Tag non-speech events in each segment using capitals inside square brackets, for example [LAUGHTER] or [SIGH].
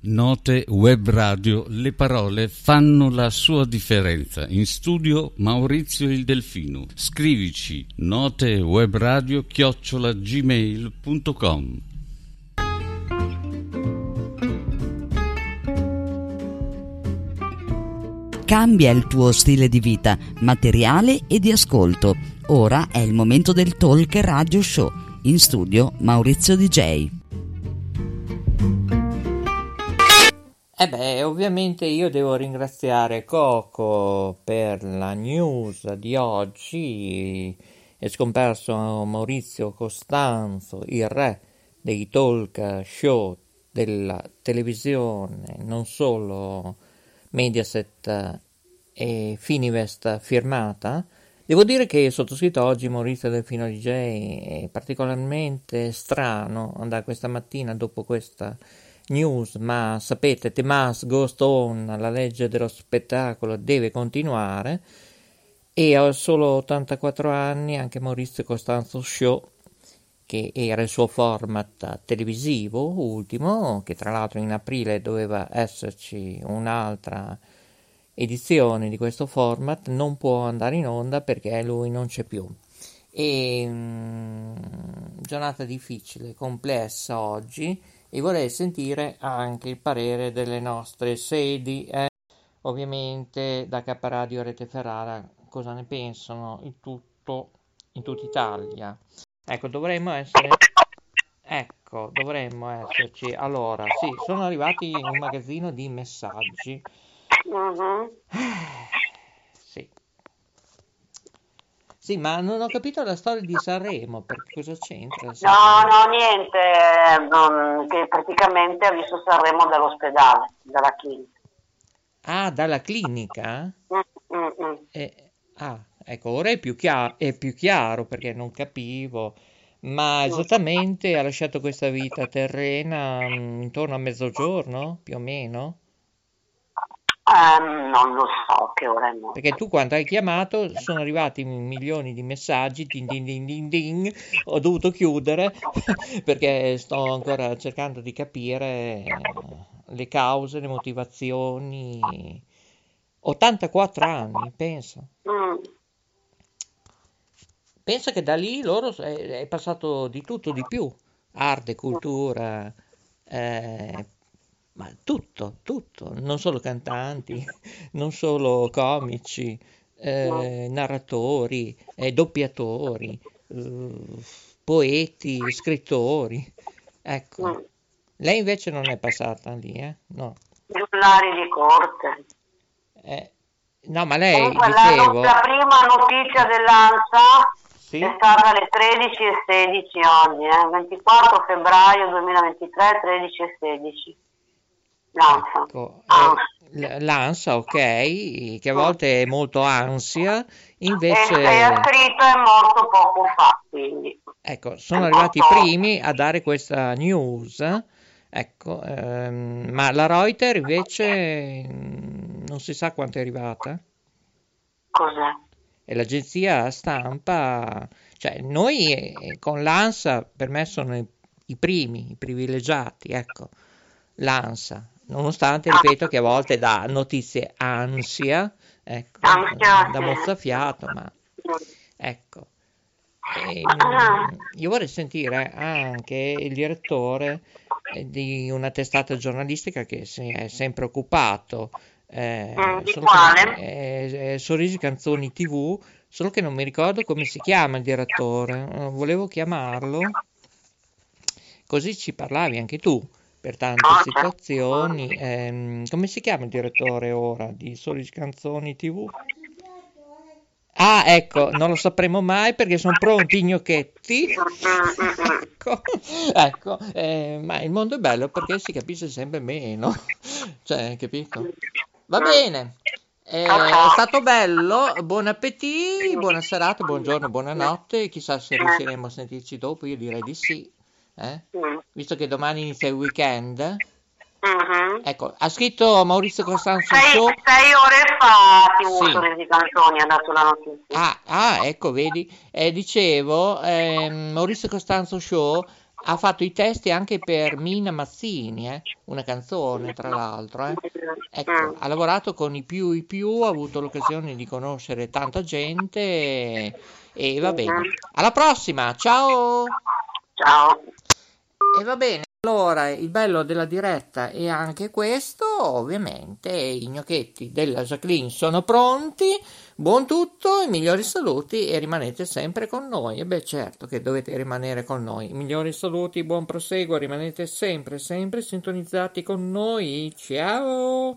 Note web radio, le parole fanno la sua differenza. In studio Maurizio il Delfino. Scrivici notewebradio Cambia il tuo stile di vita, materiale e di ascolto. Ora è il momento del Talk Radio Show. In studio Maurizio DJ. Eh beh, ovviamente io devo ringraziare Coco per la news di oggi. È scomparso Maurizio Costanzo, il re dei talk show della televisione, non solo Mediaset e Finivest firmata. Devo dire che sottoscritto oggi Maurizio Delfino DJ è particolarmente strano andare questa mattina dopo questa news, ma sapete, The Mass Goes On, la legge dello spettacolo deve continuare e a solo 84 anni anche Maurizio Costanzo Show che era il suo format televisivo ultimo, che tra l'altro in aprile doveva esserci un'altra edizione di questo format, non può andare in onda perché lui non c'è più. E, mm, giornata difficile, complessa oggi e vorrei sentire anche il parere delle nostre sedi, eh? ovviamente da Caparadio Rete Ferrara, cosa ne pensano in tutto, in tutta Italia. Ecco, dovremmo essere... Ecco, dovremmo esserci. Allora, sì, sono arrivati un magazzino di messaggi. Mhm. Sì. Sì, ma non ho capito la storia di Sanremo, perché cosa c'entra? No, Sanremo? no, niente, non- che praticamente ha visto Sanremo dall'ospedale, dalla clinica. Ah, dalla clinica? Mm, mm, mm. Eh, ah, ecco, ora è più chiaro, è più chiaro perché non capivo. Ma esattamente ha lasciato questa vita terrena mm, intorno a mezzogiorno, più o meno? Ehm, non lo so che ora è morto. Perché tu quando hai chiamato sono arrivati milioni di messaggi, din din din din din, ho dovuto chiudere [LAUGHS] perché sto ancora cercando di capire eh, le cause, le motivazioni. 84 anni, pensa. Mm. Pensa che da lì loro è, è passato di tutto, di più. Arte, cultura, eh, ma tutto, tutto, non solo cantanti, [LAUGHS] non solo comici, eh, narratori, eh, doppiatori, eh, poeti, scrittori. Ecco, lei invece non è passata lì, eh? No. Giullari di corte. Eh, no, ma lei, Comunque la, dicevo, la prima notizia dell'ANSA sì? è stata alle 13.16 oggi, eh, 24 febbraio 2023, 13.16. L'ANSA. Ecco, eh, ok, che a volte è molto ansia, E, invece, e ha scritto è morto poco fa, quindi. ecco, sono arrivati i primi a dare questa news, ecco, ehm, ma la Reuters invece mm, non si sa quanto è arrivata, Cos'è? E l'agenzia stampa, cioè noi eh, con l'ANSA per me sono i, i primi, i privilegiati, ecco, l'ANSA, nonostante, ripeto, che a volte dà notizie ansia, ecco, da mozzafiato, ma ecco. Ehm, io vorrei sentire anche il direttore eh, di una testata giornalistica che si è sempre occupato, eh, Mm, solo che- eh, eh, Sorrisi Canzoni TV, solo che non mi ricordo come si chiama il direttore, eh, volevo chiamarlo, così ci parlavi anche tu per tante certo. situazioni. Ehm, come si chiama il direttore ora di Sorrisi Canzoni TV? Ah, ecco, non lo sapremo mai perché sono pronti i gnocchetti. Mm, mm, mm. [LAUGHS] Ecco, ecco, eh, ma il mondo è bello perché si capisce sempre meno, [LAUGHS] cioè, capito? Va bene, eh, è stato bello, buon appetito, buona serata, buongiorno, buonanotte, chissà se riusciremo a sentirci dopo, io direi di sì, eh? Visto che domani inizia il weekend, Mhm. Ecco, ha scritto Maurizio Costanzo Sei, Show. sei ore fa TV Sì. Canzoni ha dato la notizia. Ah, ah, ecco, vedi, Eh, dicevo, ehm, Maurizio Costanzo Show ha fatto i testi anche per Mina Mazzini, eh, una canzone tra l'altro. eh. Ecco, ha lavorato con i più i più, ha avuto l'occasione di conoscere tanta gente e, e va bene. Alla prossima, ciao! Ciao. E va bene, allora il bello della diretta è anche questo, ovviamente i gnocchetti della Jacqueline sono pronti, buon tutto, i migliori saluti e rimanete sempre con noi. E beh certo che dovete rimanere con noi, i migliori saluti, buon proseguo, rimanete sempre, sempre sintonizzati con noi, ciao!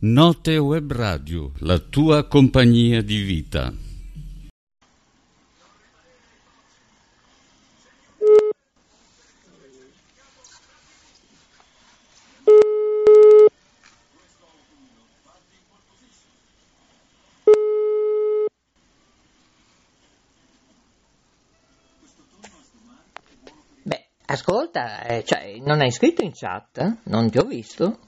Note Web Radio, la tua compagnia di vita. Ascolta, eh, cioè, non hai scritto in chat? Non ti ho visto?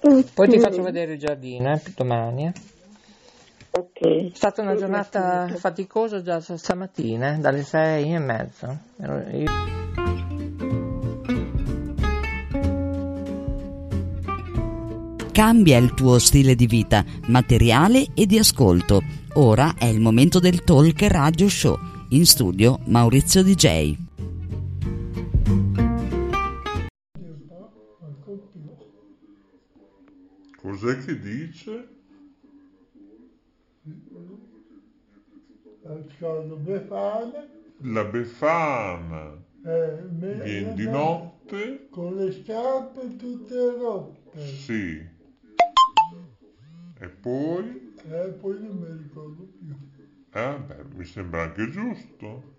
Poi ti faccio vedere il giardino, eh, domani. eh. Ok. È stata una giornata faticosa già stamattina, eh, dalle sei e mezza. Cambia il tuo stile di vita, materiale e di ascolto. Ora è il momento del Talk Radio Show. In studio Maurizio DJ. Cos'è che dice? Ascolto Befana, La Befana eh, viene di me- notte? con le scarpe tutte rotte Sì. E poi? e poi non mi ricordo più. Eh, beh, mi sembra anche giusto.